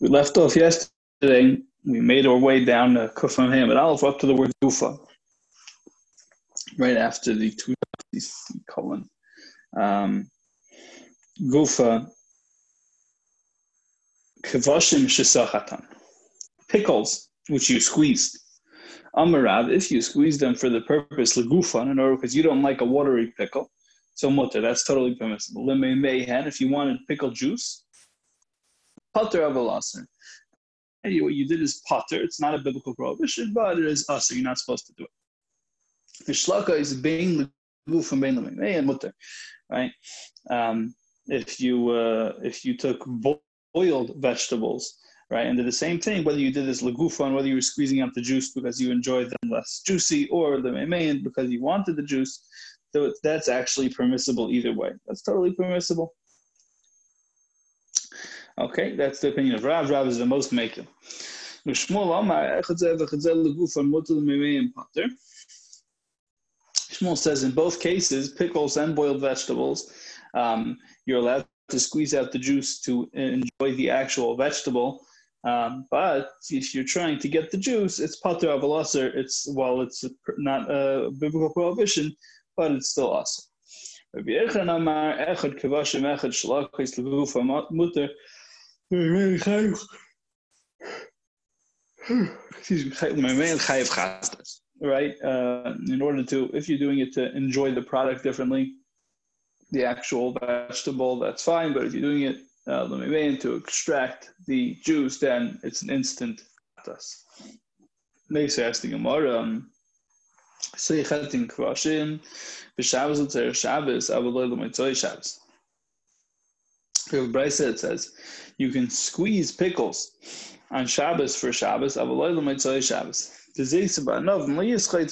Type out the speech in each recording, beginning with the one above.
We left off yesterday. We made our way down to Kufam Ham, Aleph up to the word Gufa. Right after the two colon. Um, Gufa. Kavashim Shisachatan. Pickles, which you squeezed. Amarav, if you squeeze them for the purpose, Lagufan, in order because you don't like a watery pickle. So mutter, that's totally permissible. Lime mehen, if you wanted pickle juice, Potter of a Hey, what you did is potter. It's not a biblical prohibition, but it is us. You're not supposed to do it. The shlaka is bein from bein and mutter, right? Um, if you uh, if you took boiled vegetables, right, and did the same thing, whether you did this legufan, whether you were squeezing out the juice because you enjoyed them less juicy, or the meimein because you wanted the juice, so that's actually permissible either way. That's totally permissible. Okay, that's the opinion of Rav. Rav is the most maker. Shmuel says in both cases, pickles and boiled vegetables, um, you're allowed to squeeze out the juice to enjoy the actual vegetable. Um, but if you're trying to get the juice, it's pater avalasser. It's while it's not a biblical prohibition, but it's still awesome. Excuse me, my man chayiv chastas, right? Uh, in order to, if you're doing it to enjoy the product differently, the actual vegetable, that's fine. But if you're doing it uh, to extract the juice, then it's an instant chastas. Next, ask the Gemara. Um, Seichet in Kvashin, b'Shabbos l'tzer Shabbos, avoloy l'moitzoy Shabbos. We have a that says you can squeeze pickles on Shabbos for Shabbos. Avaloyla mitzvah Shabbos. The zeisem ba'anovim lo yischayt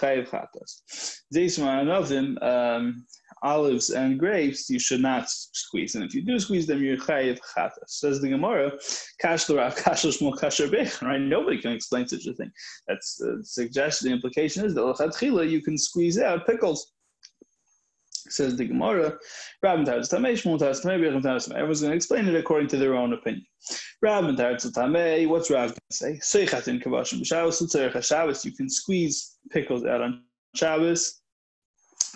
chayiv chatas. Zeisem ba'anovim um, olives and grapes you should not squeeze, and if you do squeeze them, you're chayiv chatas. Says the Gemara, kash l'rav kash l'shmol kasher Right? Nobody can explain such a thing. That's the suggestion. The implication is that l'chatchila you can squeeze out pickles says the Gemara, Rabban Taretz. Everyone's going to explain it according to their own opinion. Rabban what's Rav going to say? Seichat in Kavashim you can squeeze pickles out on Shabbos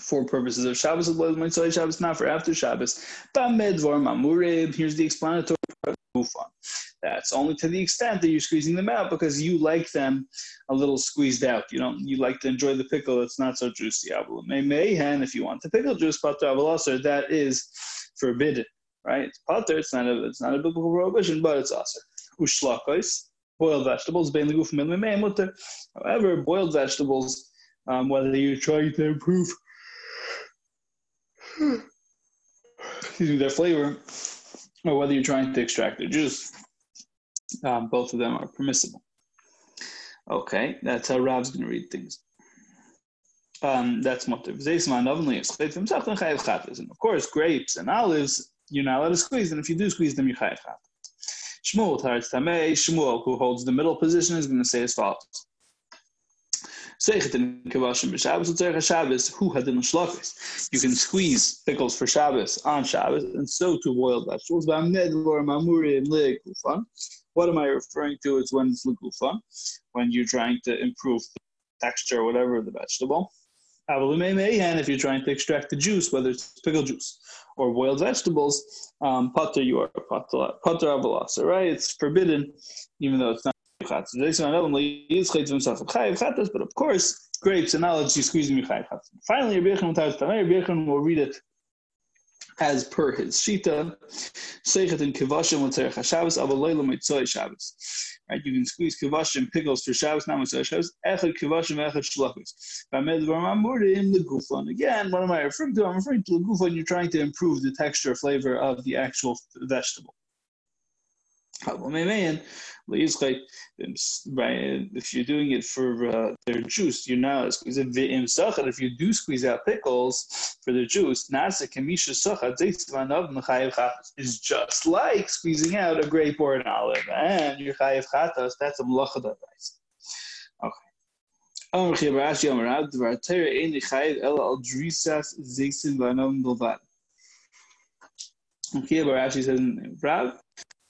for purposes of Shabbos, Shabbos, not for after Shabbos. Mamurim, here's the explanatory Gufan. That's only to the extent that you're squeezing them out because you like them a little squeezed out. You don't. You like to enjoy the pickle. It's not so juicy. Mehen, if you want the pickle juice, pater avalasar, that is forbidden. Right? It's pater. It's not a. It's not a biblical prohibition, but it's also ushlakos. Boiled vegetables, However, boiled vegetables, um, whether you're trying to improve excuse me, their flavor, or whether you're trying to extract their juice, um, both of them are permissible. Okay, that's how Rav's going to read things. Um, that's motiv. And of course, grapes and olives, you're not allowed to squeeze, and if you do squeeze them, you're chayav Shmuel, Shmuel, who holds the middle position, is going to say as follows. You can squeeze pickles for Shabbos on Shabbos, and so to boiled vegetables. What am I referring to? Is when it's legufan, when you're trying to improve the texture or whatever of the vegetable. And if you're trying to extract the juice, whether it's pickle juice or boiled vegetables, um, you are pater avalasa, right? It's forbidden, even though it's not but of course, grapes and knowledge, you squeeze me Finally, Rabbi will read it as per his shita. Seichet in kivashim avaloyla mitzoy Shabbos. Right, you can squeeze kivashim pickles for Shabbos, not mitzoy Shabbos. Echad kivashim, echad shlachos. B'amed v'mamurim legufon. Again, what am I referring to? I'm referring to legufon. You're trying to improve the texture, flavor of the actual vegetable. If you're doing it for uh, their juice, you're now squeezing If you do squeeze out pickles for their juice, is just like squeezing out a grape or an olive, and your chayiv chatas. That's a melacha davaisa. Okay. Okay, Barashi says,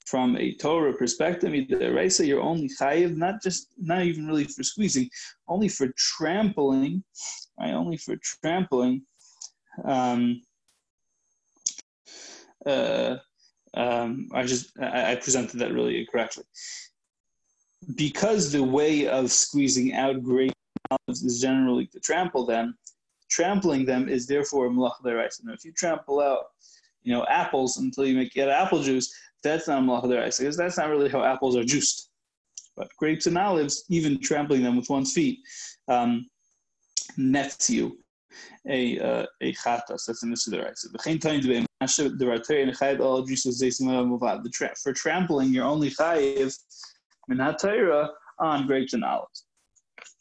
from a Torah perspective, you're only chayiv, not just, not even really for squeezing, only for trampling, right? Only for trampling. Um, uh, um, I just I, I presented that really incorrectly. Because the way of squeezing out great olives is generally to trample them, trampling them is therefore malach deraisa. Now, if you trample out, you know, apples until you make get apple juice, that's not malach deraisa because that's not really how apples are juiced. But grapes and olives, even trampling them with one's feet, um, nets you a uh, a chatas. That's in the Sidaraisa. For trampling, you're only chayiv min on grapes and olives.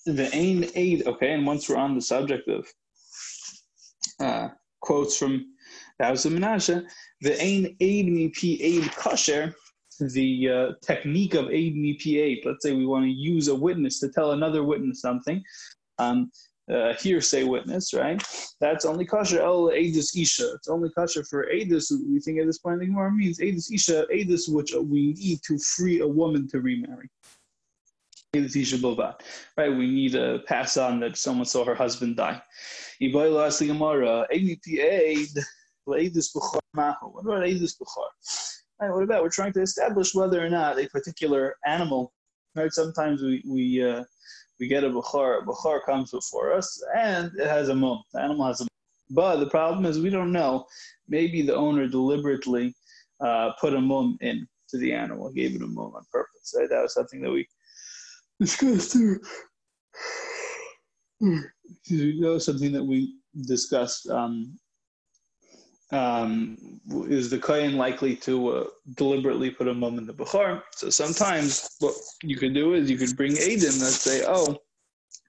The ain aid. Okay, and once we're on the subject of uh, quotes from the was of Menashe, the ain aid mi p aid kosher. The uh, technique of aid mi p aid. Let's say we want to use a witness to tell another witness something. Um, hearsay witness, right? That's only kosher el edus isha. It's only kosher for edus. We think at this point the Gemara means edus isha, edus which we need to free a woman to remarry. Isha bovat. Right? We need to pass on that someone saw her husband die. Ibayla the Gemara, mahu. What about edus buchar? Right, what about we're trying to establish whether or not a particular animal, right? Sometimes we we uh, we get a bukhar, a bukhar comes before us, and it has a mum. The animal has a mum. But the problem is we don't know. Maybe the owner deliberately uh, put a mum in to the animal, gave it a mum on purpose. Right? That was something that we discussed too. That was something that we discussed um, um, is the kohen likely to uh, deliberately put a mum in the bukhar? So sometimes what you could do is you could bring Aiden and say, oh,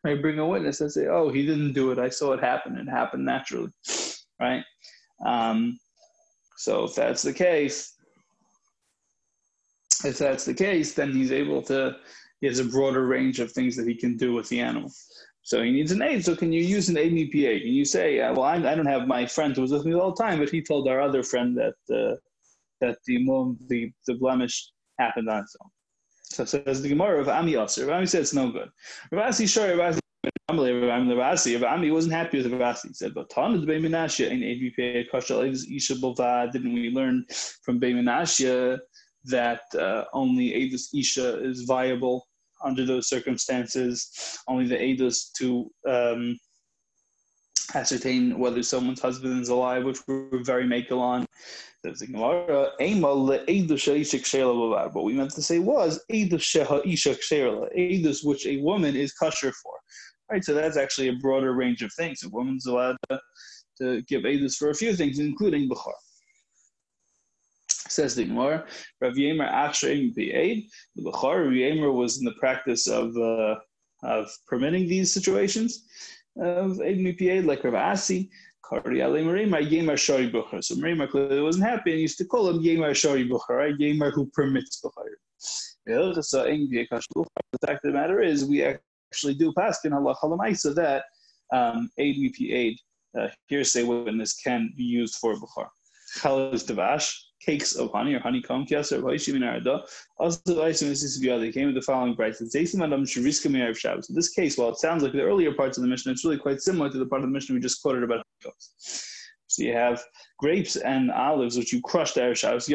I bring a witness and say, oh, he didn't do it. I saw it happen. It happened naturally, right? Um, so if that's the case, if that's the case, then he's able to. He has a broader range of things that he can do with the animal. So he needs an aid. So can you use an aid EPA? Can you say, uh, well, I, I, don't have my friend who was with me all the time, but he told our other friend that uh, that the mum, the, the blemish happened on its own. So says the Gemara of Ami Aser. Ami said it's no good. Ravasi sure Ravasi Ravasi Ravasi wasn't happy with Ravasi. He said, but Tanad Beiminashia in AVPA Kashal Isha Bova. Didn't we learn from Beiminashia that uh, only Avis Isha is viable under those circumstances, only the edus to um, ascertain whether someone's husband is alive, which we're very makel on. What we meant to say was edus which a woman is kosher for. Right, so that's actually a broader range of things. A woman's allowed to, to give edus for a few things, including bukhar. Says the Gemara, Rav Yemer Achshaim B'Aid, the Bechar, Rav Yemer was in the practice of uh, of permitting these situations of Mipiaid, like Rav Asi. So Marima clearly wasn't happy and used to call him Yemer Shari Bukhar, right? Yemer who permits Bukhar. The fact of the matter is, we actually do pass in Allah Halamaisa that um, Eid Mipiaid, uh, hearsay witness, can be used for Bukhar. Chalas Devash, cakes of honey or honeycomb kiasa or hoishim in arada. Also, they came with the following price. In this case, while it sounds like the earlier parts of the mission, it's really quite similar to the part of the mission we just quoted about honeycombs. So you have grapes and olives, which you crushed Erev Shabbos.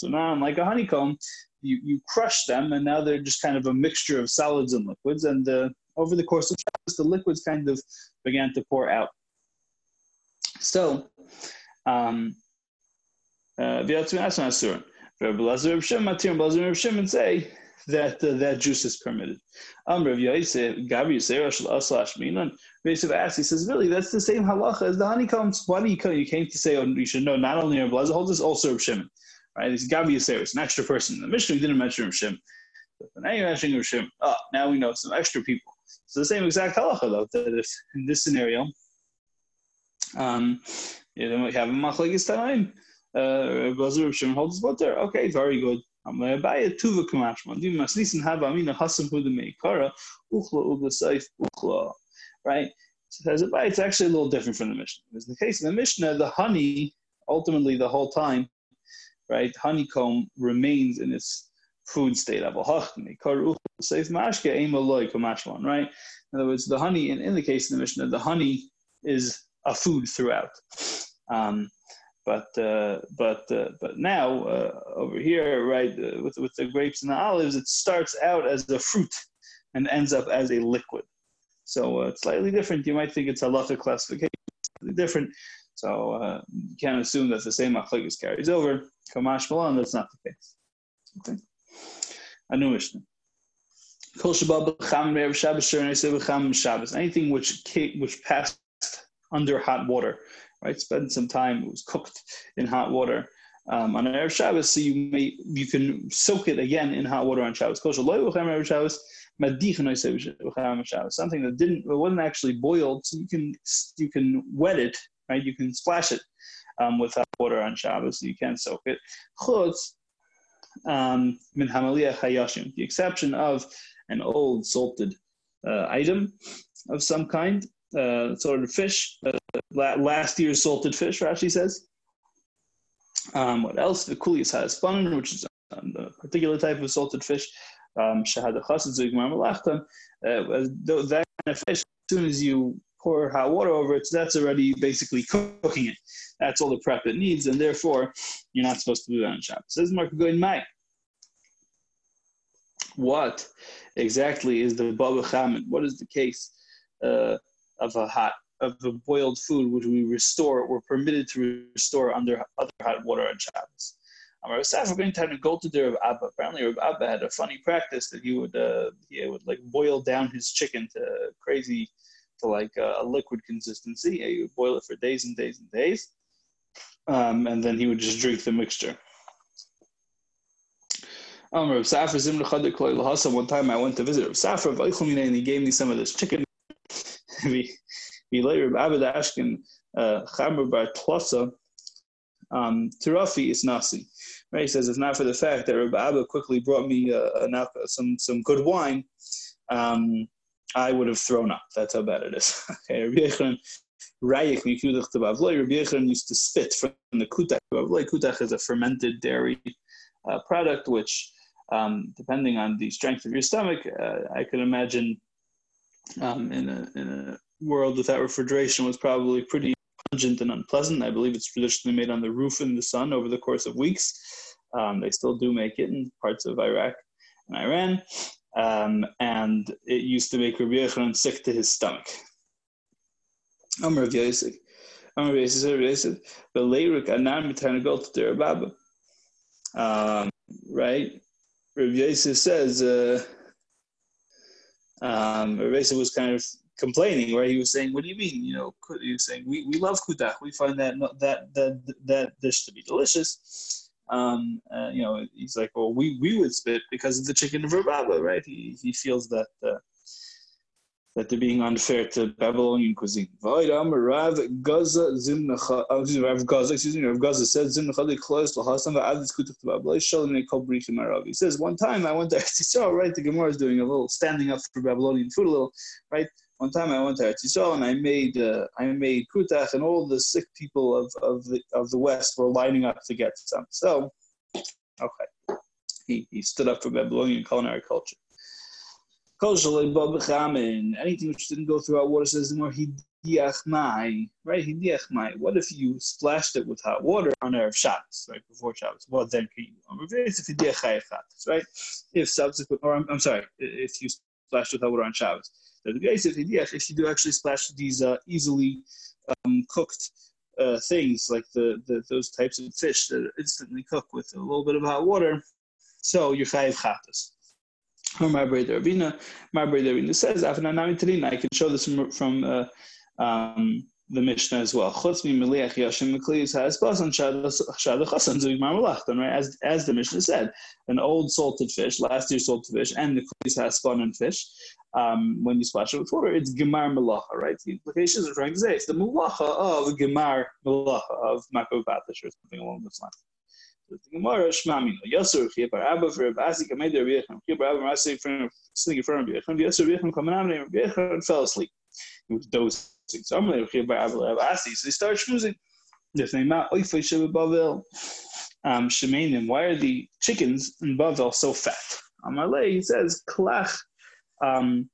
So now, like a honeycomb, you, you crush them, and now they're just kind of a mixture of solids and liquids. And uh, over the course of Shabbos, the liquids kind of began to pour out. So, um, V'yatzmin Rabbi Lazar of Shimon, Matir and Lazar of Shimon say that uh, that juice is permitted. Um, Rav Yosef, Minan. Yosef asks, he says, really, that's the same halacha as the honeycombs. Why do you come? You came to say, oh, you should know not only Rav Lazar holds this, also Rav Shimon. Right? It's Gabi. It's an extra person. In the Mishnah, we didn't mention Rav Shimon. But now you're mentioning Rav Shimon. Oh, now we know some extra people. It's the same exact halacha, though, that if in this scenario, um, you know, we have a machlekes time uh, Shimon holds water. Okay, very good. I'm going to buy a tuva kamashma. Do masnisin have amina hasam huda meikara uchla ubasaif uchla. Right? So as a it's actually a little different from the Mishnah. Because in the case of the Mishnah, the honey, ultimately the whole time, right? Honeycomb remains in its food state. Right? In other words, the honey, in, in the case of the Mishnah, the honey is a food throughout. Um, but uh, but uh, but now uh, over here, right, uh, with with the grapes and the olives, it starts out as a fruit and ends up as a liquid. So uh, it's slightly different. You might think it's a halacha classification, slightly different. So uh, you can't assume that the same machlekes carries over. Kamash Malan, that's not the case. Okay. A new Mishnah. Anything which which passed under hot water, right? Spend some time. It was cooked in hot water um, on erev Shabbos, so you may you can soak it again in hot water on Shabbos. Something that didn't it wasn't actually boiled, so you can you can wet it, right? You can splash it um, with hot water on Shabbos, so you can soak it. Chutz um, min the exception of an old salted uh, item of some kind, uh, sort of fish, uh, last year's salted fish, Rashi says. Um, what else? The kulis has fun, which is a particular type of salted fish. Um. Uh, that kind of fish, as soon as you pour hot water over it, that's already basically cooking it. That's all the prep it needs, and therefore you're not supposed to do that on Shabbos. Says Mark going Mai. What exactly is the baba chamin? What is the case uh, of a hot of the boiled food which we restore, we're permitted to restore under other hot water on Shabbos. Um, Rav Safra going to go to the Rav Abba. Apparently, Rav Abba had a funny practice that he would uh, he would like boil down his chicken to crazy to like uh, a liquid consistency. He would boil it for days and days and days, um, and then he would just drink the mixture. Um, Rav Safra One time I went to visit Rav Safra, and he gave me some of this chicken. Milay Reb Abed Ashkin uh, Chamer Bar Tlosa um, Tirafi is Nasi. Right, he says, if not for the fact that Rabbi Abba quickly brought me uh, some some good wine, um, I would have thrown up. That's how bad it is. okay, Rabbi Yechon used to spit from the kutach. Kutach is a fermented dairy uh, product, which, um, depending on the strength of your stomach, uh, I can imagine um, in, a, in a world without refrigeration was probably pretty pungent and unpleasant. I believe it's traditionally made on the roof in the sun over the course of weeks. Um, they still do make it in parts of Iraq and Iran. Um, and it used to make Rabbi Yochanan sick to his stomach. Amr of Yosef. Amr of Yosef, Rabbi Yosef, but Leirik Anan Mitanagot to Rababa. Um, right? Rabbi Yosef says, uh, um, Rabbi Yosef was kind of complaining, where he was saying, "What do you mean? You know, he was saying we, we love kutach. We find that that that that dish to be delicious." Um, uh, you know, he's like, "Well, we we would spit because of the chicken of Rababa, right?" He he feels that. Uh, that they're being unfair to Babylonian cuisine. Rav Gaza uh, Rav Gaza, excuse me, Rav Gaza to He says one time I went to Eretz right? The Gemara is doing a little standing up for Babylonian food, a little, right? One time I went to Eretz and I made uh, I made kutach, and all the sick people of, of the of the West were lining up to get some. So, okay, he, he stood up for Babylonian culinary culture. Anything which didn't go through hot water says more right? What if you splashed it with hot water on Erev Shabbos, right before Shabbos? Well, then can you? Right? If subsequent, or I'm, I'm sorry, if you splashed with hot water on Shabbos. The if you do actually splash these uh, easily um, cooked uh, things like the, the, those types of fish that are instantly cooked with a little bit of hot water, so you're chayiv chatas. Brother Ravina, my brother Ravina says, I can show this from, from uh, um, the Mishnah as well. As, as the Mishnah said, an old salted fish, last year's salted fish, and the klius has spawn and fish. Um, when you splash it with water, it's gemar malacha, right? The implications are trying to say it's the malacha of gemar malacha of makopatish or something along those lines. Gemara Shmami Yasur Chiyapar Abba for Abasi Kamed Rabbiachan Chiyapar Abba Rasi sitting in front of Rabbiachan coming out and Rabbiachan fell asleep. He was dozing. So I'm Abasi. So he started schmoozing. If they not Oifay Sheba Bavel. um, why are the chickens in Bavel so fat? Amalei, he says, Klach, um,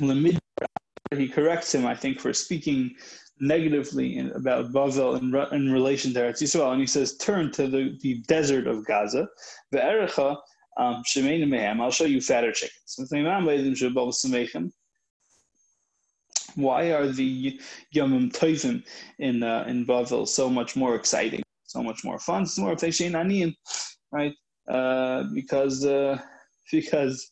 he corrects him, I think, for speaking negatively in, about Bavel in, in relation to Eretz Yisrael, and he says, turn to the, the desert of Gaza, the Erecha, um, I'll show you fatter chickens. Why are the Yomim Tovim in uh, in Bavel so much more exciting, so much more fun? It's more Aniyim, right? Uh, because uh, because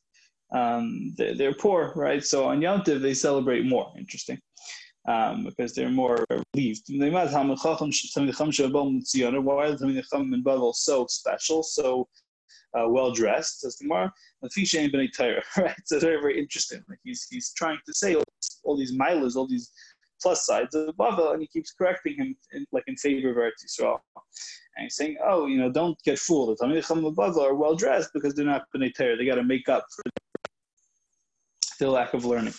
um, they're, they're, poor, right? So on Yom Tov they celebrate more. Interesting. Um, because they're more relieved. Why are the Chacham in Bavel so special, so uh, well dressed? Says Gemara, right? So very very interesting. Like he's he's trying to say all these milas, all these plus sides of the Bavel, and he keeps correcting him in, like in favor of Eretz Yisrael. And he's saying, oh, you know, don't get fooled. The Talmid Chacham of Bavel are well dressed because they're not B'nai Torah. They got to make up for the lack of learning.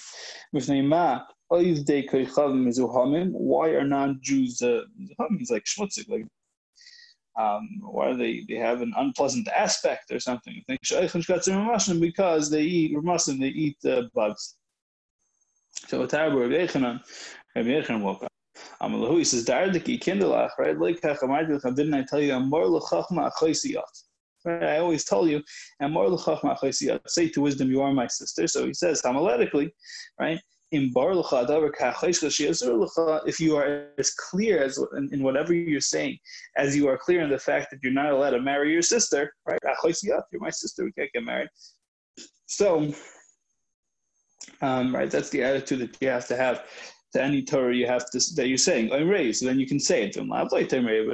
Why are non-Jews uh, He's like schmutzig, like um, why do they, they have an unpleasant aspect or something? Because they eat Muslim, they eat uh, bugs. So Tarbo Rabbi Yechanan, Rabbi Yechanan woke up. Amalahu, he says, Dardiki kindalach, right? Like Hachamaydi, didn't I tell you, Amor l'chachma achoisiyat. Right? I always tell you, Amor l'chachma achoisiyat. Say to wisdom, you are my sister. So he says, homiletically, right? In if you are as clear as in, in, whatever you're saying, as you are clear in the fact that you're not allowed to marry your sister, right? You're my sister, we can't get married. So um, right? That's the attitude that you have to have to any Torah you have to that you're saying I'm. So then you can say it to him. But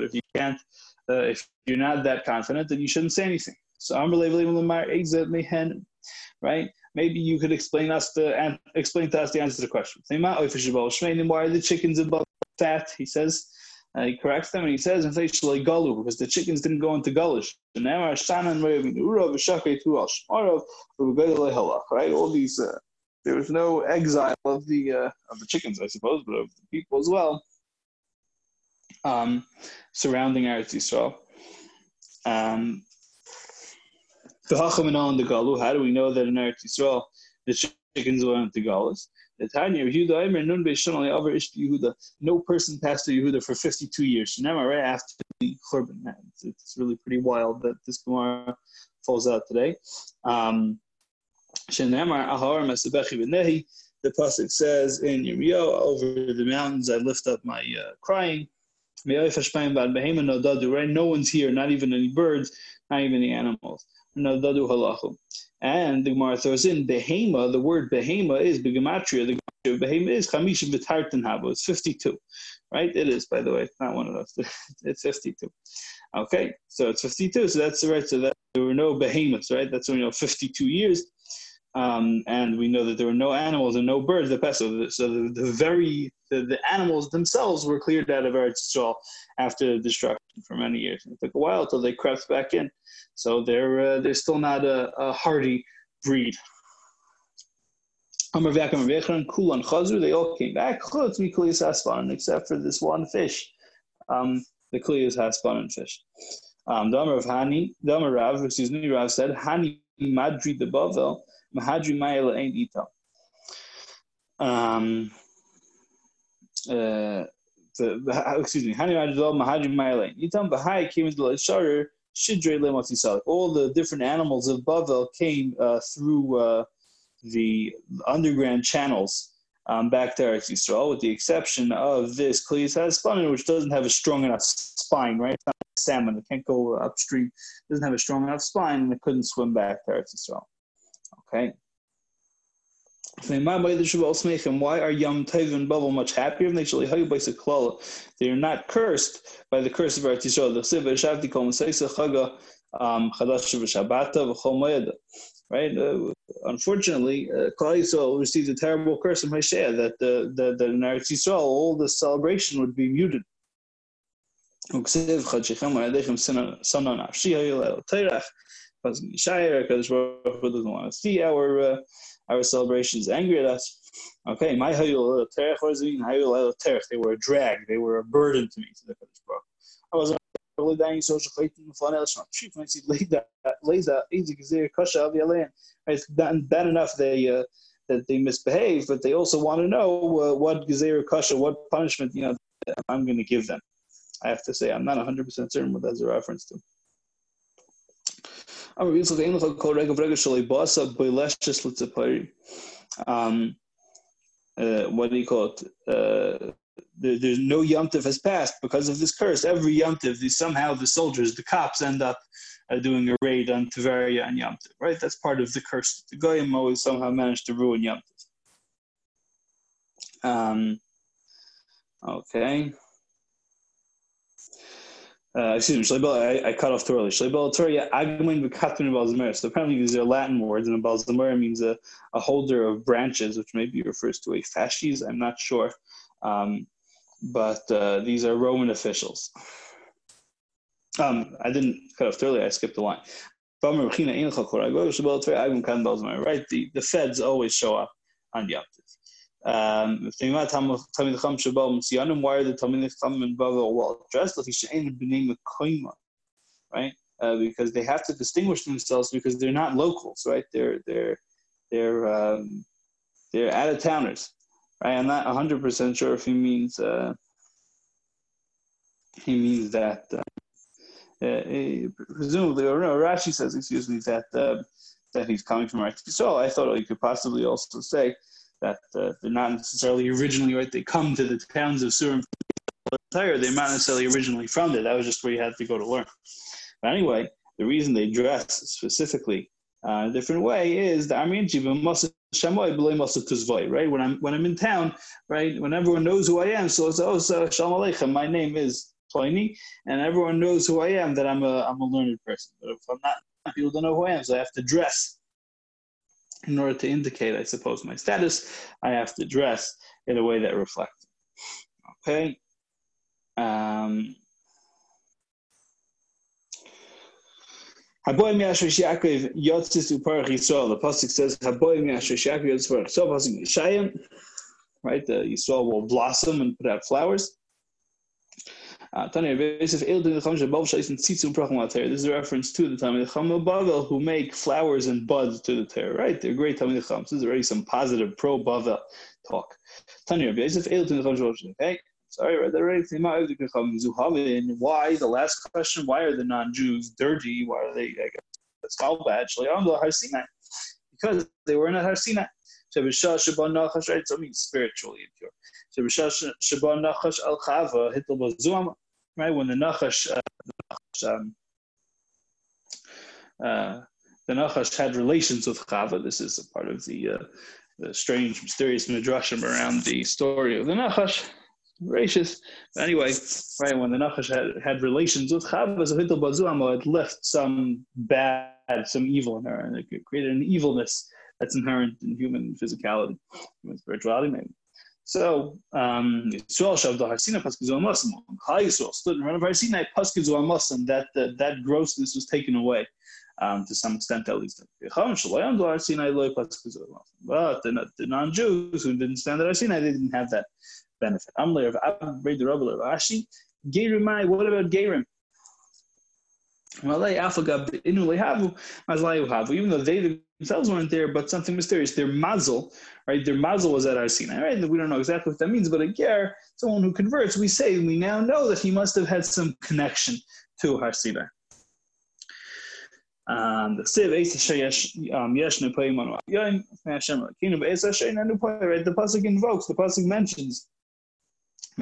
if you can't, uh, if you're not that confident, then you shouldn't say anything. So right? Maybe you could explain us the and explain to us the answer to the question. Why are the chickens above fat? He says. Uh, he corrects them and he says, because the chickens didn't go into Gulish. Right? All these uh, there was no exile of the uh, of the chickens, I suppose, but of the people as well, um, surrounding Eretz Yisrael. Um, the Hacham the Galu. How do we know that in Eretz Yisrael the chickens Galus? The Yehuda. No person passed through Yehuda for fifty two years. Never right after the Churban. It's, it's really pretty wild that this Gemara falls out today. Um, the pasuk says in Yirmiyahu, over the mountains I lift up my uh, crying. No one's here, not even any birds, not even the animals. And the Gemara throws in behema. The word behema is begematria. The gematria behema is chamisha v'tartan habo. It's fifty-two, right? It is, by the way. It's not one of those. it's fifty-two. Okay, so it's fifty-two. So that's the right. So that there were no behemoths, right? That's when you know fifty-two years. Um, and we know that there were no animals and no birds that passed. So, the, so the, the very the, the, animals themselves were cleared out of Eretz Yisrael after the destruction for many years. It took a while until they crept back in. So they're uh, they're still not a, a hardy breed. They all came back, except for this one fish, um, the Kliyas Haspanan fish. Um, the Amar of Hani, the Amar Rav, excuse me, Rav said, Hani Madri the Bavel, Mahadri Maila ain't ita. Um, uh, the, excuse me, Hani Madri Bavel, Mahadri Maila ain't ita. Bahai came into the Sharer, Shidre Lemotisalik. All the different animals of Bavel came uh, through uh, the underground channels um, back to Eretz Yisrael, with the exception of this Kliyas Haspanin, which doesn't have a strong enough spine, right? It's not like salmon, it can't go upstream, it doesn't have a strong enough spine, and it couldn't swim back to Eretz Yisrael. Okay. Why are Yom Tov and Bavel much happier? They are not cursed by the curse of Eretz Yisrael. Right? Uh, unfortunately, uh, Klal Yisrael received a terrible curse from Hosea that the, the, the in Eretz Yisrael all the celebration would be muted. Because Baruch doesn't want to see our uh, our celebrations, angry at us. Okay, my hayul terech was They were a drag. They were a burden to me. To the Baruch. I wasn't lays out easy It's bad, bad enough they uh, that they misbehave, but they also want to know uh, what kasha, what punishment you know I'm going to give them. I have to say I'm not 100 percent certain what that's a reference to. Um, uh, what do you call it? There, there's no yomtiv has passed because of this curse. Every yomtiv, somehow the soldiers, the cops, end up uh, doing a raid on Tveria and yomtiv. Right? That's part of the curse. The goyim always somehow managed to ruin yomtiv. Um, okay. Uh, excuse me, I, I cut off too early. So apparently these are Latin words, and balzamura means a, a holder of branches, which maybe refers to a fasces. I'm not sure. Um, but uh, these are Roman officials. Um, I didn't cut off early, I skipped the line. Right, the, the feds always show up on Yom um, why are the Talmid Chacham Bavel well dressed like right? Uh, because they have to distinguish themselves because they're not locals, right? They're they're they're um, they're out of towners, right? I'm not 100 percent sure if he means uh, he means that uh, uh, presumably, or no, Rashi says, excuse me, that uh, that he's coming from Eretz So I thought he could possibly also say that uh, they're not necessarily originally right. They come to the towns of Surim they're not necessarily originally from there. That was just where you had to go to learn. But anyway, the reason they dress specifically uh, a different way is the Right? When I'm when I'm in town, right? When everyone knows who I am, so it's oh so Shalom Aleichem, my name is Ploni, and everyone knows who I am, that I'm a I'm a learned person. But if I'm not, people don't know who I am, so I have to dress in order to indicate, I suppose, my status, I have to dress in a way that reflects. Okay. Um, Haboy Miashish Yaakov Yotzis Uparach Yisrael. The pasuk says Haboy Miashish Yaakov Yotzis Uparach. So pasuk Yishayim, right? The Yisrael will blossom and put out flowers. Uh, this is a reference to the Talmid Chacham Bavel who make flowers and buds to the Torah, right? They're great Talmid Chacham. This is already some positive pro Bavel talk. Tanya already. Why the last question? Why are the non-Jews dirty? Why are they? I guess bad. Because they were not Har Sinai. Shebishah Shabbat Nachash, right? So it means spiritually impure. Nachash right? When the Nachash, uh, um, uh, the Nachash had relations with Chava. This is a part of the, uh, the strange, mysterious midrashim around the story of the Nachash. Gracious. But anyway, right when the Nachash had, had relations with Chava, so Hittel Bazuamo had left some bad, some evil in her, and it created an evilness that's inherent in human physicality, human spirituality, maybe. So um, Yisrael Shavda Harsina Paskizu Muslim. High Yisrael stood in front of Harsina Paskizu Muslim. That that grossness was taken away um, to some extent at least. But the, the non-Jews who didn't stand at Harsina, they didn't have that benefit. I'm Amler of Abed the Rebbe of Ashi. Gerimai. What about Gerim? Even though they themselves weren't there, but something mysterious. Their mazel, right? Their mazel was at Har Sinai, right? We don't know exactly what that means, but a ger, someone who converts, we say we now know that he must have had some connection to Har Sinai. Um? The pasuk invokes, the pasuk mentions.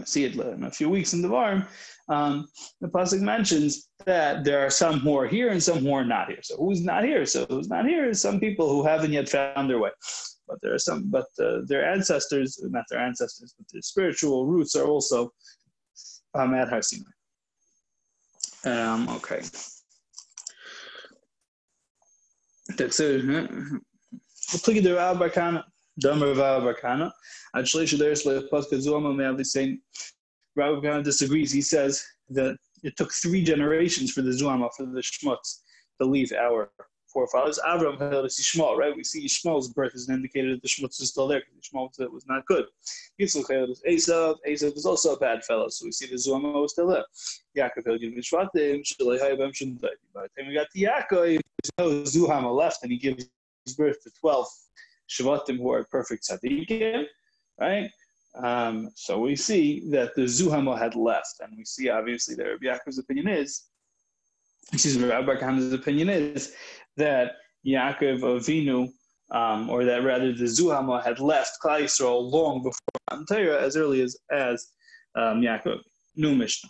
See it in a few weeks in the Varm um, the pasuk mentions that there are some who are here and some who are not here. So who's not here? So who's not here is some people who haven't yet found their way. But there are some, but uh, their ancestors, not their ancestors, but their spiritual roots are also um, at Har. Um, okay. Pligid Rav Barkana, Dama Rav Barkana, Ad Le Paska saying Rabbi kind disagrees. He says that it took three generations for the Zuama, for the Shmutz, to leave our forefathers. Avram had Yishmael, right? We see Yishmael's birth is an indicator that the Shmutz is still there because Yishmael was not good. Yitzchak had Esav. Esav was also a bad fellow, so we see the Zuama was still there. Yaakov had Yishvatim, Shalai Hayabam Shundai. By the time we got to Yaakov, no oh, Zuhama left, and he gives birth to 12 Shvatim who are perfect tzaddikim, right? Um, so we see that the Zuhama had left, and we see obviously that Rabbi Yaakov's opinion is, excuse me, Rabbi Khan's opinion is that Yaakov Avinu, um, or that rather the Zuhama had left Klal Yisrael long before Matan as early as as um, Yaakov. New Mishnah.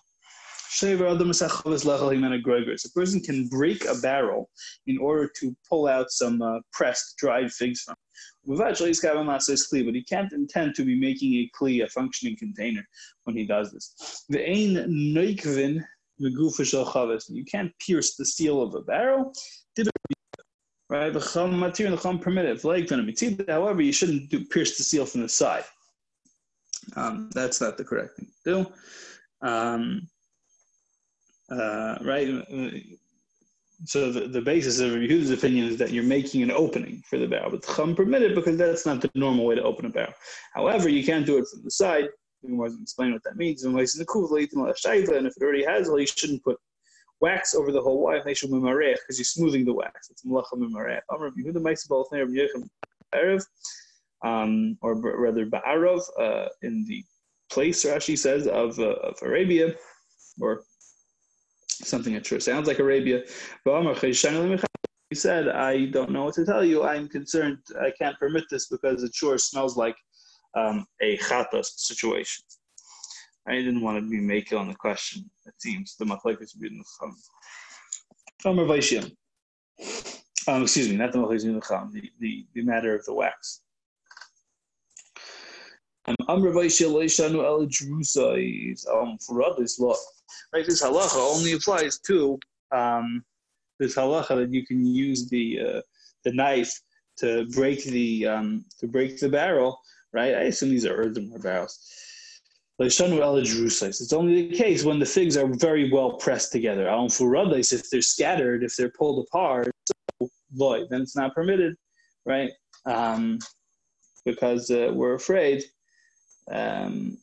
A person can break a barrel in order to pull out some uh, pressed dried figs from. It. But he can't intend to be making a kli, a functioning container, when he does this. You can't pierce the seal of a barrel. Right? However, you shouldn't do, pierce the seal from the side. Um, that's not the correct thing to do. Um, uh, right? So the, the basis of Yehuda's opinion is that you're making an opening for the barrel, but chum permitted because that's not the normal way to open a barrel. However, you can't do it from the side. We wasn't explain what that means. And if it already has, well, you shouldn't put wax over the whole wife because you're smoothing the wax. It's. Um, or rather ba'arov uh, in the place Rashi says of, uh, of Arabia, or something that sure sounds like Arabia. He said, I don't know what to tell you. I'm concerned. I can't permit this because it sure smells like um, a chatas situation. I didn't want to be making on the question. It seems the machlekes be chum. Um, excuse me, not the machlekes in the, the matter of the wax. Um, Amr Vaishya Leishanu El Jerusa um, for others law right? This halacha only applies to um, this halacha that you can use the uh, the knife to break the um, to break the barrel, right? I assume these are earthenware barrels. It's only the case when the figs are very well pressed together. If they're scattered, if they're pulled apart, then it's not permitted, right? Um, because uh, we're afraid um,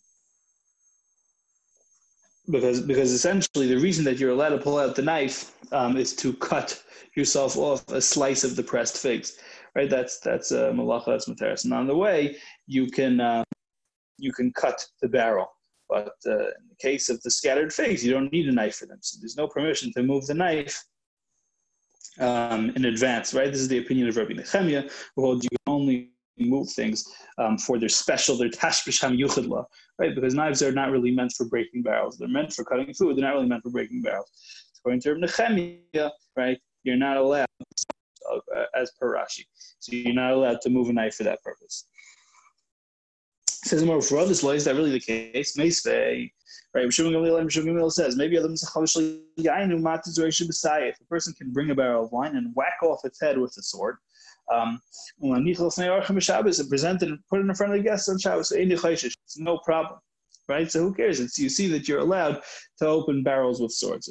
because because essentially the reason that you're allowed to pull out the knife um, is to cut yourself off a slice of the pressed figs, right? That's that's uh, malacha, that's materis. And on the way, you can uh, you can cut the barrel, but uh, in the case of the scattered figs, you don't need a knife for them. So there's no permission to move the knife um, in advance, right? This is the opinion of Rabbi Nechemia, who holds you only move things um, for their special, their tashbisham yuchadla, right? Because knives are not really meant for breaking barrels. They're meant for cutting food. They're not really meant for breaking barrels. According to Nehemiah, right, you're not allowed, uh, as per Rashi, so you're not allowed to move a knife for that purpose. says more for others is that really the case? Meisvei, right? Rishon Gamliel says maybe a person can bring a barrel of wine and whack off its head with a sword, um, and present it and put it in front of the guests on Shabbos. It's no problem. Right? So who cares? It's you see that you're allowed to open barrels with swords.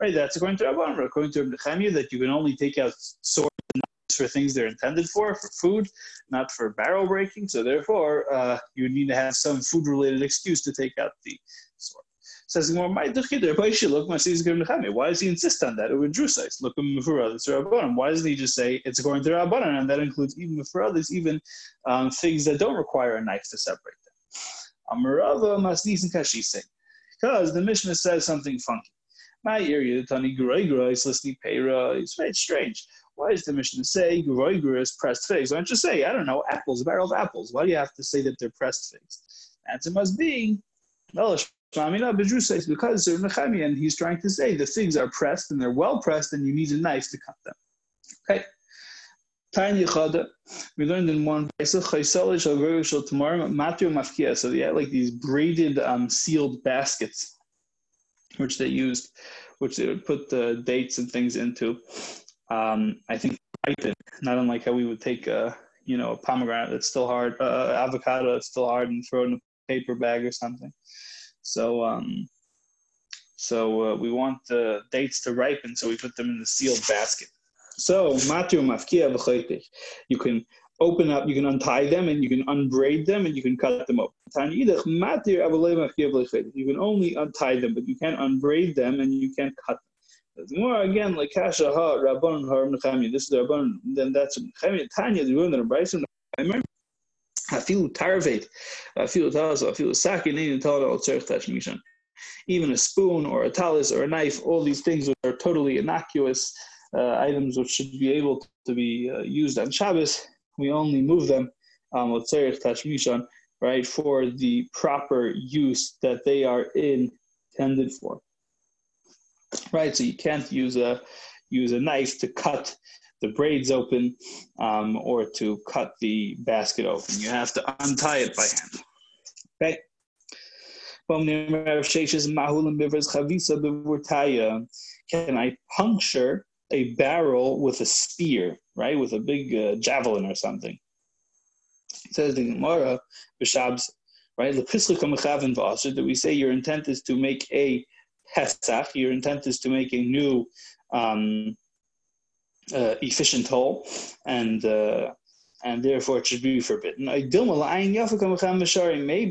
Right? That's according to Rabbanim. According to Rabbi that you can only take out swords for things they're intended for, for food, not for barrel breaking. So therefore, uh, you need to have some food-related excuse to take out the. Says Why does he insist on that? It would Drusais. Look for others Why doesn't he just say it's going to Rabbanan? And that includes even for others, even um, things that don't require a knife to separate them. Amarava Masnis and Kashise. Because the Mishnah says something funky. My area, Tani Guraigra is listening Peira. It's very strange. Why does the Mishnah say Guraigra is pressed figs? Why don't you say, I don't know, apples, a barrel of apples? Why do you have to say that they're pressed figs? Answer must be, Bedrusa because Nechemi, and he's trying to say the figs are pressed and they're well pressed, and you need a knife to cut them. Okay. Tiny Chada, we learned in one place. So they had like these braided, um, sealed baskets, which they used, which they would put the dates and things into. Um, I think not unlike how we would take a, you know, a pomegranate that's still hard, uh, avocado that's still hard, and throw it in a paper bag or something. So, um, So uh, we want the dates to ripen, so we put them in the sealed basket. So matir mafkia You can open up, you can untie them, and you can unbraid them, and you can cut them open. You can only untie them, but you can't unbraid them, and you can't cut them. More again, like kasha ha rabban har. This is the rabban. Then that's. Tanya the brayson. I remember. Feel tarvet. Talas. I feel sakin. Mishan. Even a spoon or a talis or a knife. All these things are totally innocuous uh, items which should be able to be uh, used on Shabbos we only move them um, right, for the proper use that they are intended for. Right, so you can't use a use a knife to cut the braids open um, or to cut the basket open. You have to untie it by hand. Okay. Can I puncture a barrel with a spear, right, with a big uh, javelin or something. It says the Gemara, B'Shabs, right, that we say your intent is to make a Pesach, your intent is to make a new um, efficient hole, and uh, and therefore it should be forbidden. Maybe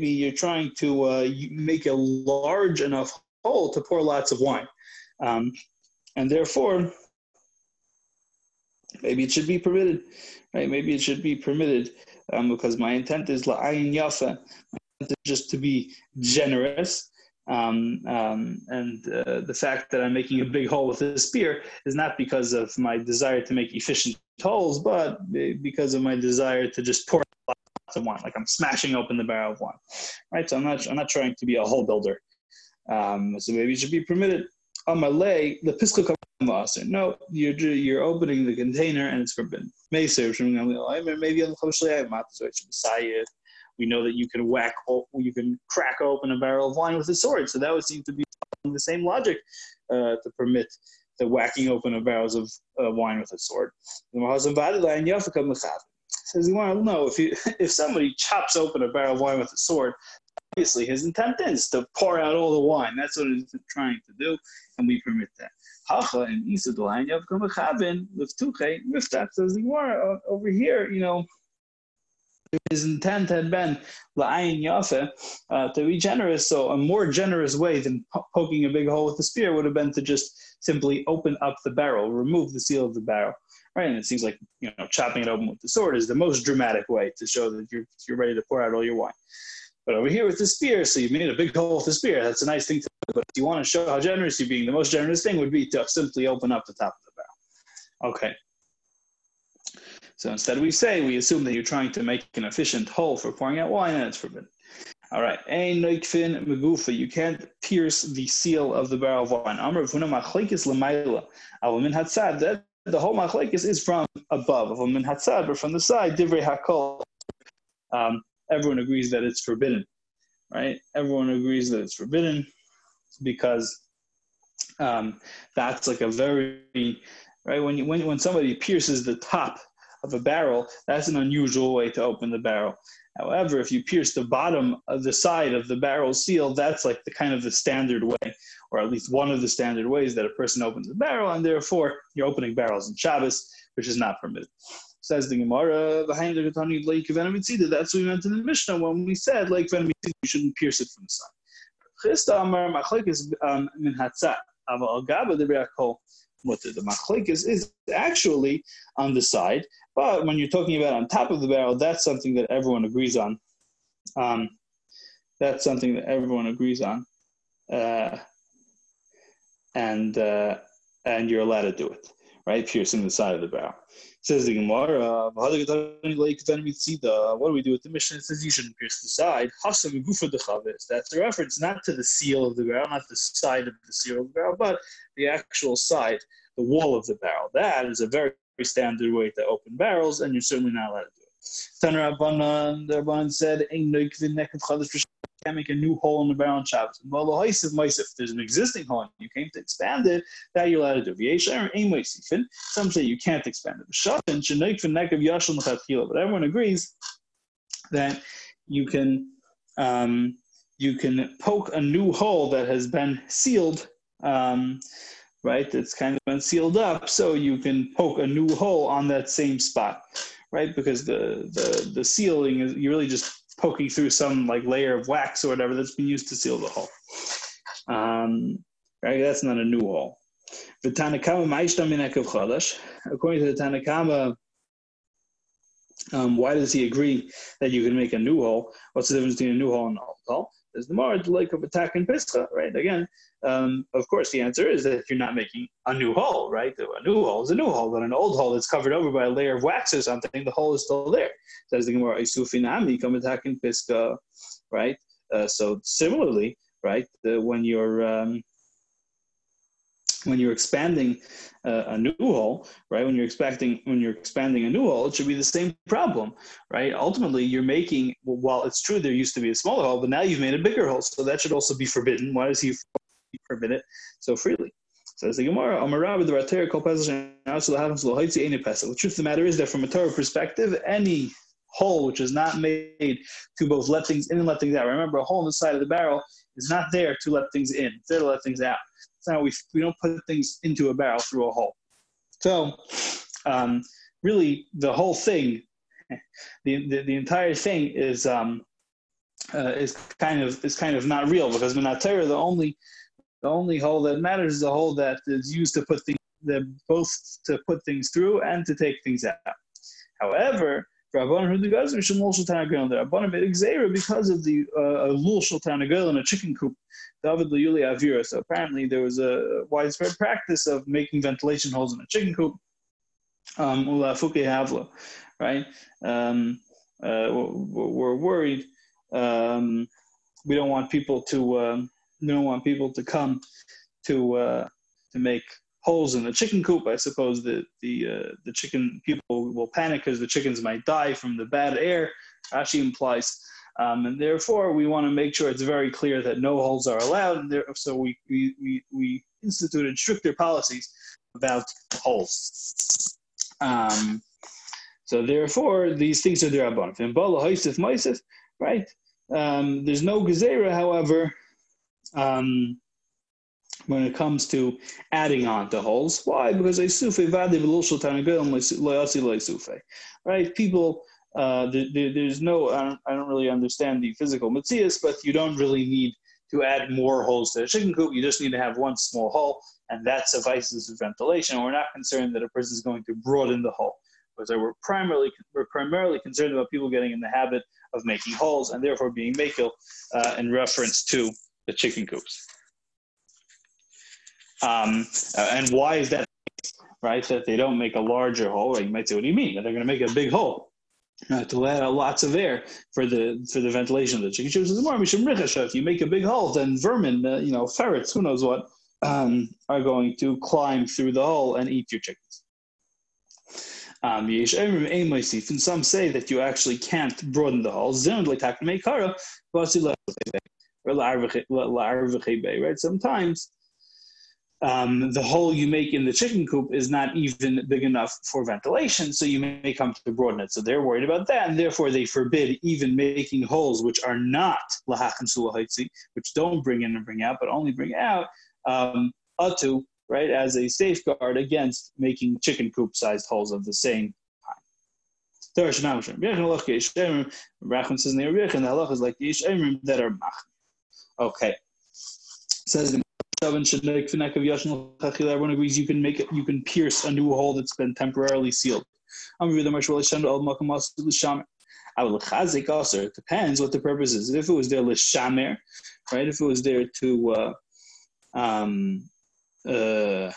you're trying to uh, make a large enough hole to pour lots of wine, um, and therefore maybe it should be permitted, right? Maybe it should be permitted um, because my intent is la'ayin yafa, just to be generous. Um, um, and uh, the fact that I'm making a big hole with a spear is not because of my desire to make efficient holes, but because of my desire to just pour lots of wine, like I'm smashing open the barrel of wine, right? So I'm not, I'm not trying to be a hole builder. Um, so maybe it should be permitted. On my leg, the pisco no, you're you're opening the container and it's forbidden. Maybe we know that you can whack, you can crack open a barrel of wine with a sword. So that would seem to be the same logic uh, to permit the whacking open of barrels of uh, wine with a sword. Says you want to know if you if somebody chops open a barrel of wine with a sword, obviously his intent is to pour out all the wine. That's what he's trying to do, and we permit that. Hacha and Isa says Gemara over here, you know, his intent had been la'ayin yafe uh, to be generous. So a more generous way than po- poking a big hole with the spear would have been to just simply open up the barrel, remove the seal of the barrel. Right, and it seems like you know chopping it open with the sword is the most dramatic way to show that you're you're ready to pour out all your wine. But over here with the spear, so you've made a big hole with the spear. That's a nice thing to do. But if you want to show how generous you're being, the most generous thing would be to simply open up the top of the barrel. Okay. So instead we say, we assume that you're trying to make an efficient hole for pouring out wine, and it's forbidden. All right. ein noikfin megufa. You can't pierce the seal of the barrel of wine. The whole machlekes is from above. But from the side, divrei hakol. Um, everyone agrees that it's forbidden, right? Everyone agrees that it's forbidden because um, that's like a very right when you, when when somebody pierces the top of a barrel, that's an unusual way to open the barrel. However, if you pierce the bottom of the side of the barrel seal, that's like the kind of the standard way, or at least one of the standard ways that a person opens a barrel, and therefore you're opening barrels in Shabbos, which is not permitted. Says the Gemara, behind the Gatani Lake Venomitzida. That's what we meant in the Mishnah when we said Lake Venomitzida, you shouldn't pierce it from the side. Chista Amar Machlekes um. What the Machlekes is actually on the side, but when you're talking about on top of the barrel, that's something that everyone agrees on. Um, that's something that everyone agrees on, uh, and uh, and you're allowed to do it, right? Piercing the side of the barrel. Says the Gemara, what do we do with the Mishnah? It says you shouldn't pierce the side. That's a reference not to the seal of the barrel, not the side of the seal of the barrel, but the actual side, the wall of the barrel. That is a very standard way to open barrels, and you're certainly not allowed to do it. Tanra Rabbanan, the Rabbanan said, can't make a new hole in the barrel on Shabbos. Well, the highest of mice if there's an existing hole and you came to expand it, that you'll add a allowed to do. Some say you can't expand it. But everyone agrees that you can um, you can poke a new hole that has been sealed um, right? It's kind of been sealed up, so you can poke a new hole on that same spot, right? Because the the the sealing is you're really just poking through some like layer of wax or whatever that's been used to seal the hole. Um, right? That's not a new hole. The Tanakama According to the Tanakama, um, why does he agree that you can make a new hole? What's the difference between a new hole and an old hole? There's the more like of attack and right? Again, um, of course, the answer is that you're not making a new hole, right? A new hole is a new hole, but an old hole that's covered over by a layer of wax or something, the hole is still there. Says the Gemara, "Isufinami come attack and pischa," right? Uh, so similarly, right, the, when you're um, when you're expanding uh, a new hole, right? When you're expecting when you're expanding a new hole, it should be the same problem, right? Ultimately, you're making. While it's true there used to be a smaller hole, but now you've made a bigger hole, so that should also be forbidden. Why does he forbid it so freely? Says the Gemara. The truth of the matter is that from a Torah perspective, any hole which is not made to both let things in and let things out. Remember, a hole in the side of the barrel is not there to let things in; it's there to let things out. So we we don't put things into a barrel through a hole. So um, really, the whole thing, the the, the entire thing is um, uh, is kind of is kind of not real because Minatera, the only the only hole that matters is the hole that is used to put things both to put things through and to take things out. However, Guys of Shemol Shultan The Rabbanan made Xera because of the uh, Lul Shultan in a chicken coop. David Luyuli Avira. So apparently there was a widespread practice of making ventilation holes in a chicken coop. Um, Ula Fuke Havla, right? Um, uh, we're worried. Um, we don't want people to. Um, we don't want people to come to uh, to make holes in the chicken coop. I suppose that the uh, the chicken people will panic because the chickens might die from the bad air. Rashi implies, um, and therefore we want to make sure it's very clear that no holes are allowed. There, so we, we we we instituted stricter policies about holes. Um, so therefore, these things are the rabbanon. In bala haisif maisif, right? Um, there's no gezerah, however. Um, when it comes to adding on to holes. Why? Because right? People, uh, there, there's no, I don't, I don't, really understand the physical mitzias, but you don't really need to add more holes to a chicken coop. You just need to have one small hole, and that suffices for ventilation. We're not concerned that a person is going to broaden the hole. Because we're primarily we're primarily concerned about people getting in the habit of making holes and therefore being makel uh, in reference to the chicken coops. Um, uh, and why is that? Right, that they don't make a larger hole. You might say, "What do you mean? That they're going to make a big hole uh, to let out lots of air for the for the ventilation of the chicken coops?" If you make a big hole, then vermin, uh, you know, ferrets, who knows what, um, are going to climb through the hole and eat your chickens. Um, and some say that you actually can't broaden the hole. Right? Sometimes um, the hole you make in the chicken coop is not even big enough for ventilation, so you may come to broaden it. So they're worried about that, and therefore they forbid even making holes which are not lahachan sulahaitzi, which don't bring in and bring out, but only bring out um, atu, right, as a safeguard against making chicken coop sized holes of the same kind. Says the is like that are mach. Okay. Says the Everyone agrees you can make it, you can pierce a new hole that's been temporarily sealed. I will chazik also. It depends what the purpose is. If it was there l'shamer, right? If it was there to uh, um, uh,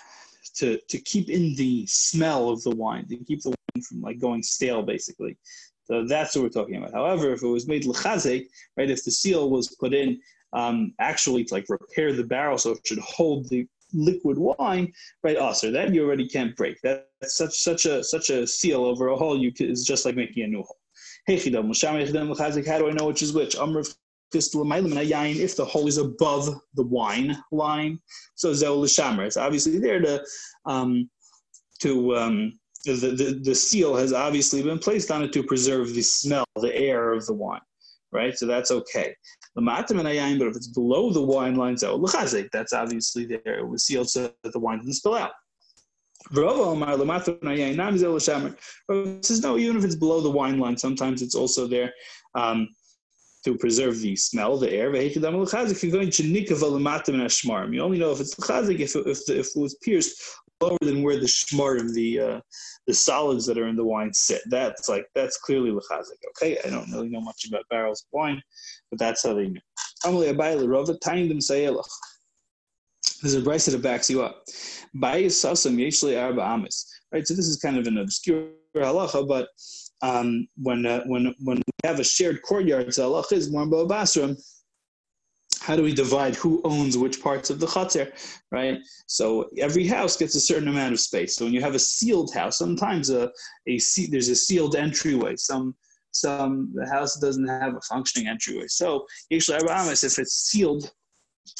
to to keep in the smell of the wine, to keep the wine from like going stale, basically. So that's what we're talking about. However, if it was made l'chazik, right? If the seal was put in um, actually to like repair the barrel so it should hold the liquid wine, right? Oh, so that you already can't break. That's such such a such a seal over a hole. You can, is just like making a new hole. How do I know which is which? If the hole is above the wine line, so zeul It's obviously there to um, to um, the, the, the seal has obviously been placed on it to preserve the smell, the air of the wine right? So that's okay. But if it's below the wine line, so that's obviously there. It was sealed so that the wine didn't spill out. Says no, even if it's below the wine line, sometimes it's also there um, to preserve the smell, the air. You only know if it's if, if, if it was pierced lower than where the shmar of the uh, the solids that are in the wine sit. That's like that's clearly lechazik. Okay, I don't really know much about barrels of wine, but that's how they knew. Amalei rova tiny them sayelach. There's a brisa that backs you up. Bayis sasam yeshli arba amis. Right, so this is kind of an obscure halacha, but um, when uh, when when we have a shared courtyard, so halacha is more basram how do we divide who owns which parts of the chater, right? So every house gets a certain amount of space. So when you have a sealed house, sometimes a, a there's a sealed entryway. Some some the house doesn't have a functioning entryway. So usually Amis, if it's sealed,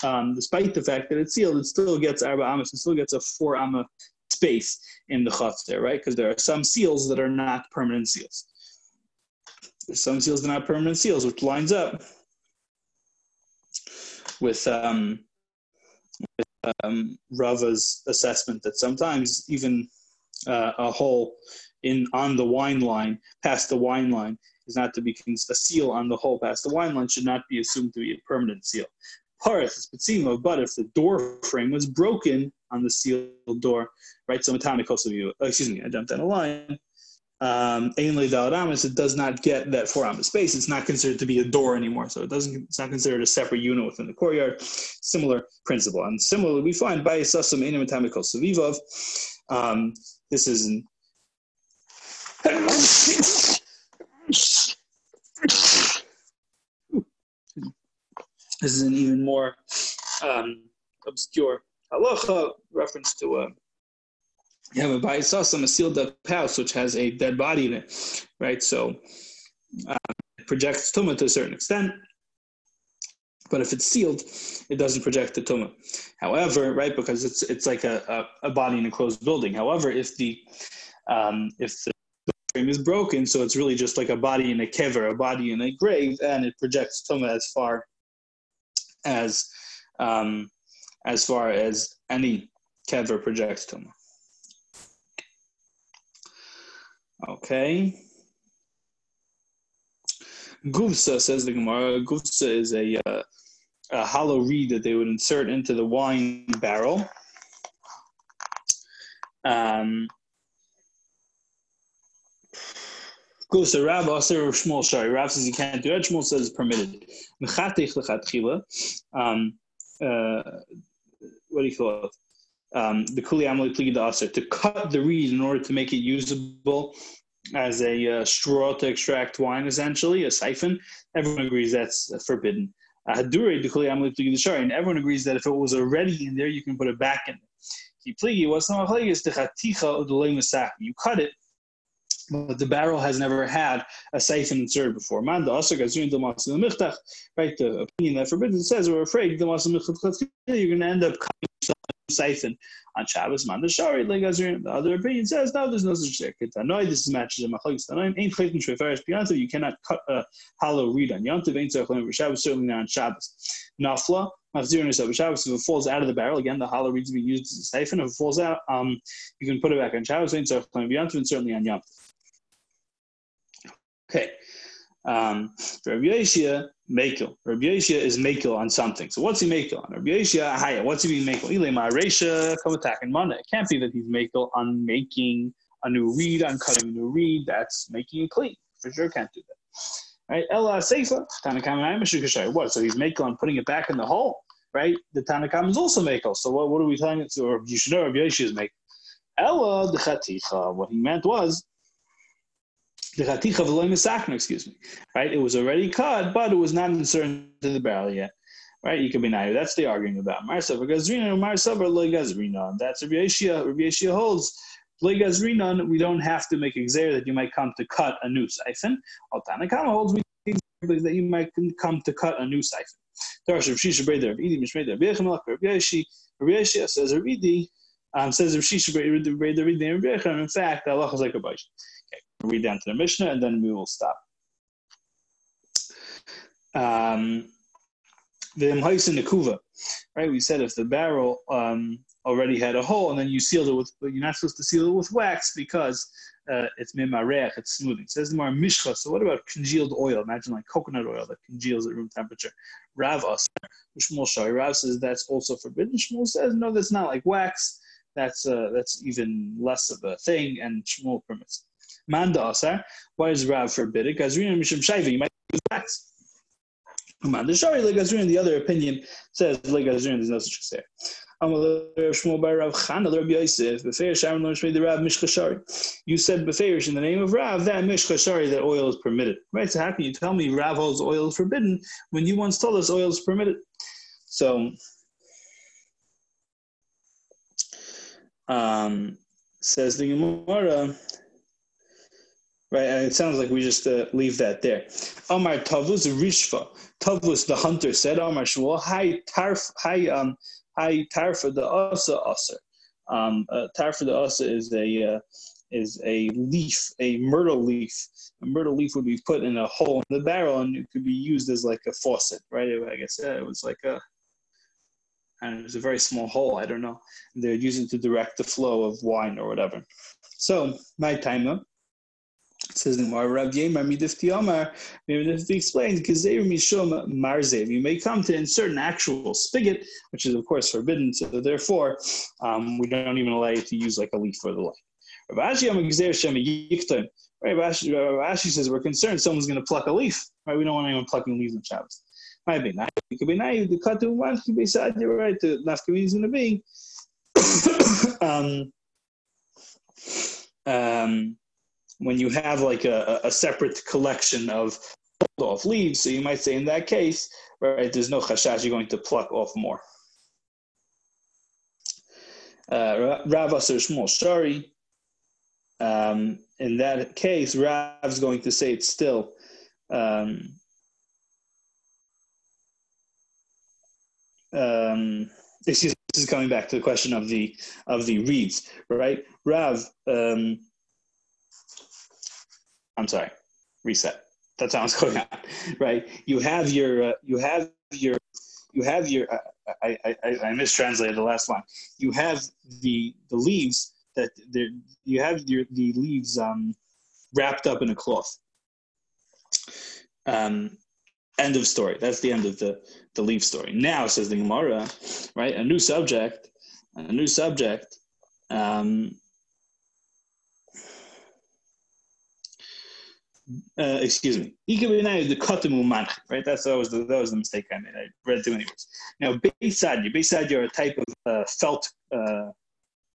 um, despite the fact that it's sealed, it still gets Arba Amis, it still gets a four Amma space in the chater, right? Because there are some seals that are not permanent seals. Some seals that are not permanent seals, which lines up with, um, with um, Rava's assessment that sometimes even uh, a hole in on the wine line, past the wine line, is not to be a seal on the hole past the wine line should not be assumed to be a permanent seal. Parith is but if the door frame was broken on the sealed door, right? So Matana Kosovu, excuse me, I jumped down a line um, it does not get that four amma space. It's not considered to be a door anymore, so it doesn't. It's not considered a separate unit within the courtyard. Similar principle, and similarly, we find by sasam enamatamical savivov. Um, this is an this is an even more um, obscure halacha reference to a you have a baisasam, a sealed up house, which has a dead body in it, right? So um, it projects tumah to a certain extent. But if it's sealed, it doesn't project the tumah. However, right, because it's it's like a, a, a body in a closed building. However, if the um, if the frame is broken, so it's really just like a body in a kever, a body in a grave, and it projects tumah as far as um, as far as any kever projects tumah. Okay. Guvsa says the Gemara. Guvsa is a, uh, a hollow reed that they would insert into the wine barrel. Um, Guvsa Rab Aser Shmuel Shari. Rab says you can't do it. Shmuel says it's permitted. Um, uh, what do you call it? Um, the kuli amli pligi to cut the reed in order to make it usable as a uh, straw to extract wine, essentially a siphon. Everyone agrees that's forbidden. Hadure the kuli amli pligi and everyone agrees that if it was already in there, you can put it back in. Pligi what's not is the sack? You cut it but the barrel has never had a siphon inserted before. The right? The opinion that forbids it says we're afraid the you're going to end up cutting siphon on Shabbos. Man, the Shari The other opinion says no, there's no such thing. Annoyed. This is matches in Machlokes Tanoim. Ain't chaytin shreifarish b'yantiv. You cannot cut a hollow reed on Yantiv. Ain't tzarich Shabbos. Certainly not on Shabbos. Nafla. Machzirin yourself Shabbos. If it falls out of the barrel, again, the hollow reed is being used as a siphon. If it falls out, um, you can put it back on Shabbos. Ain't tzarich b'yantiv. And certainly on Yantiv. Okay. Um, Rabbi Yeshia, Mekel. Rabbi Yeshia is Mekel on something. So what's he Mekel on? Rabbi Yeshia, Haya. What's he being Mekel? Ilema Resha, Komatak, and Mana. It can't be that he's Mekel on making a new reed, on cutting a new reed. That's making it clean. For sure can't do that. Right? Ella Seifa, Tanakam What? So he's Mekel on putting it back in the hole. Right? The Tanakam is also Mekel. So what, what are we telling it? So, or you should know Rabbi Yeshia is Mekel. Ella the Chaticha. What he meant was the excuse me, right? It was already cut, but it was not inserted into the barrel yet, right? You can be naive. That's the arguing about Marsa v'gazrina, Marsa v'loy gazrina. That's Rabbi Yeshia. Rabbi Yeshia holds loy gazrina. We don't have to make exer that you might come to cut a new siphon. Altanakama holds we that you might come to cut a new siphon. Tarash Rav Shisha Breder Rav Idi Mishmei Rav Yechim Rav Yeshi Rav Yeshia says Rav Idi um, says Rav Shisha Breder Yechim. In fact, Allah is like a bunch read down to the Mishnah, and then we will stop. The Um, the Nakuva, right? We said if the barrel um, already had a hole and then you sealed it with, but you're not supposed to seal it with wax because uh, it's mimarech, it's smoothing. It says more mishcha. So what about congealed oil? Imagine like coconut oil that congeals at room temperature. Rav. Rav says that's also forbidden. Shmuel says no, that's not like wax. That's uh, that's even less of a thing, and Shmuel permits. Manda Why is Rav forbid it? Gazrina mishum shayva. You might use wax. Manda Shari legazrin. The other opinion says legazrin. There's no such thing. You said Beferish in the name of Rav that Mishkashari that oil is permitted. Right? So how can you tell me Rav holds oil is forbidden when you once told us oil is permitted? So um, says the Gemara. Right, and it sounds like we just uh, leave that there. Amar Tavus Rishva. Tavus the hunter said, Amar Shmuel, Hi Tarf, Hi um, Hi tarfa the asa asa. Um, uh, the asa is a uh, is a leaf, a myrtle leaf. A myrtle leaf would be put in a hole in the barrel, and it could be used as like a faucet, right? I guess yeah, it was like a, and it was a very small hole. I don't know. They're using to direct the flow of wine or whatever. So my timer says the Rav Yemar midifti Amar, midifti explains, Gezer mishum marzev. You may come to insert an actual spigot, which is of course forbidden. So therefore, um, we don't even allow you to use like a leaf or the like. Rav Ashi says we're concerned someone's going to pluck a leaf. Right, we don't want anyone plucking leaves on Shabbos. Might be not. It could be naive. The katu one could be sad. You're right. The nafkamini is going to be. um, um, when you have like a, a separate collection of pulled off leaves, so you might say in that case, right, there's no chashash, you're going to pluck off more. Uh, Rav Aser Shmuel Shari, um, in that case, Rav's going to say it's still um, um, this is coming back to the question of the of the reeds, right? Rav um, I'm sorry, reset. That's how it's going on, right? You have your, uh, you have your, you have your. Uh, I, I, I mistranslated the last line. You have the the leaves that you have your the leaves um, wrapped up in a cloth. Um, end of story. That's the end of the the leaf story. Now says the Gemara, right? A new subject, a new subject. Um, uh, excuse me. The katamu right? That's that was the that was the mistake I made. I read too many words. Now, beisadya, beisadya are a type of uh, felt uh,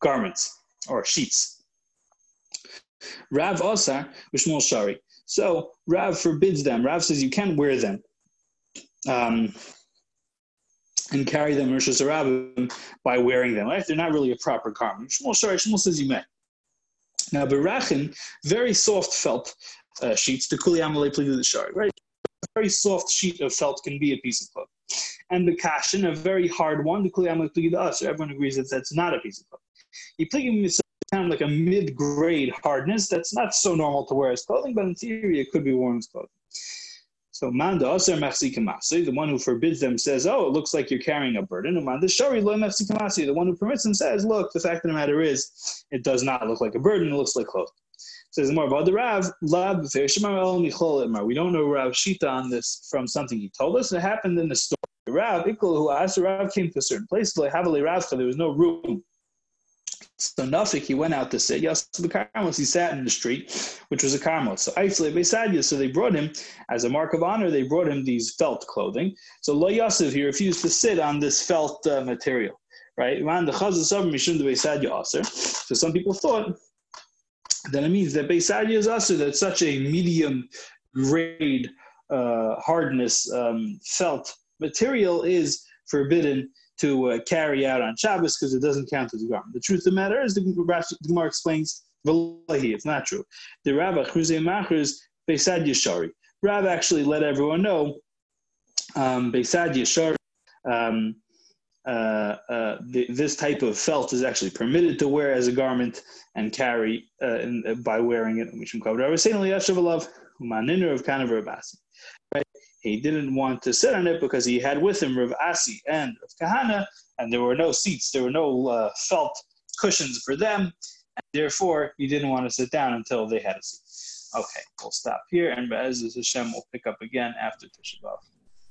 garments or sheets. Rav Asar Vishmol Shari. So Rav forbids them. Rav says you can't wear them. Um, and carry them Rosh by wearing them. Right? They're not really a proper garment. Shmuel Shari, Shmuel says you may. Now, Berachin, very soft felt uh, sheets to kuli amalei the shari. Right, a very soft sheet of felt can be a piece of cloth, and the kashin, a very hard one, the kuli amalei the us. Everyone agrees that that's not a piece of cloth. You pligi is kind of like a mid-grade hardness that's not so normal to wear as clothing, but in theory it could be worn as clothing. So manda aser machzikamasi, the one who forbids them says, "Oh, it looks like you're carrying a burden." And manda shari lo machzikamasi, the one who permits them says, "Look, the fact of the matter is, it does not look like a burden; it looks like clothing." Says more about the Rav, We don't know Rav Shita on this from something he told us. It happened in the story. Rav Ikul, who asked the Rav, came to a certain place. There was no room. So Nafik, he went out to sit. Yes, the Carmels, he sat in the street, which was a Carmel. So Aifle Besadia, so they brought him, as a mark of honor, they brought him these felt clothing. So Lo Yosef, he refused to sit on this felt uh, material, right? So some people thought then it means that Beisadia is also that such a medium grade uh, hardness um, felt material is forbidden to uh, carry out on Shabbos because it doesn't count as a garment. The truth of the matter is, the Gemara explains, it's not true. The Rabbah Chuzei Machers Beisad Yeshari. Rav actually let everyone know um, Beisad Yeshari. Um, uh, uh, this type of felt is actually permitted to wear as a garment and carry uh, in, by wearing it. Right? he didn't want to sit on it because he had with him Rav Asi and Rav Kahana, and there were no seats, there were no uh, felt cushions for them, and therefore he didn't want to sit down until they had a seat. Okay, we'll stop here, and as Hashem will pick up again after Tisha B'Av.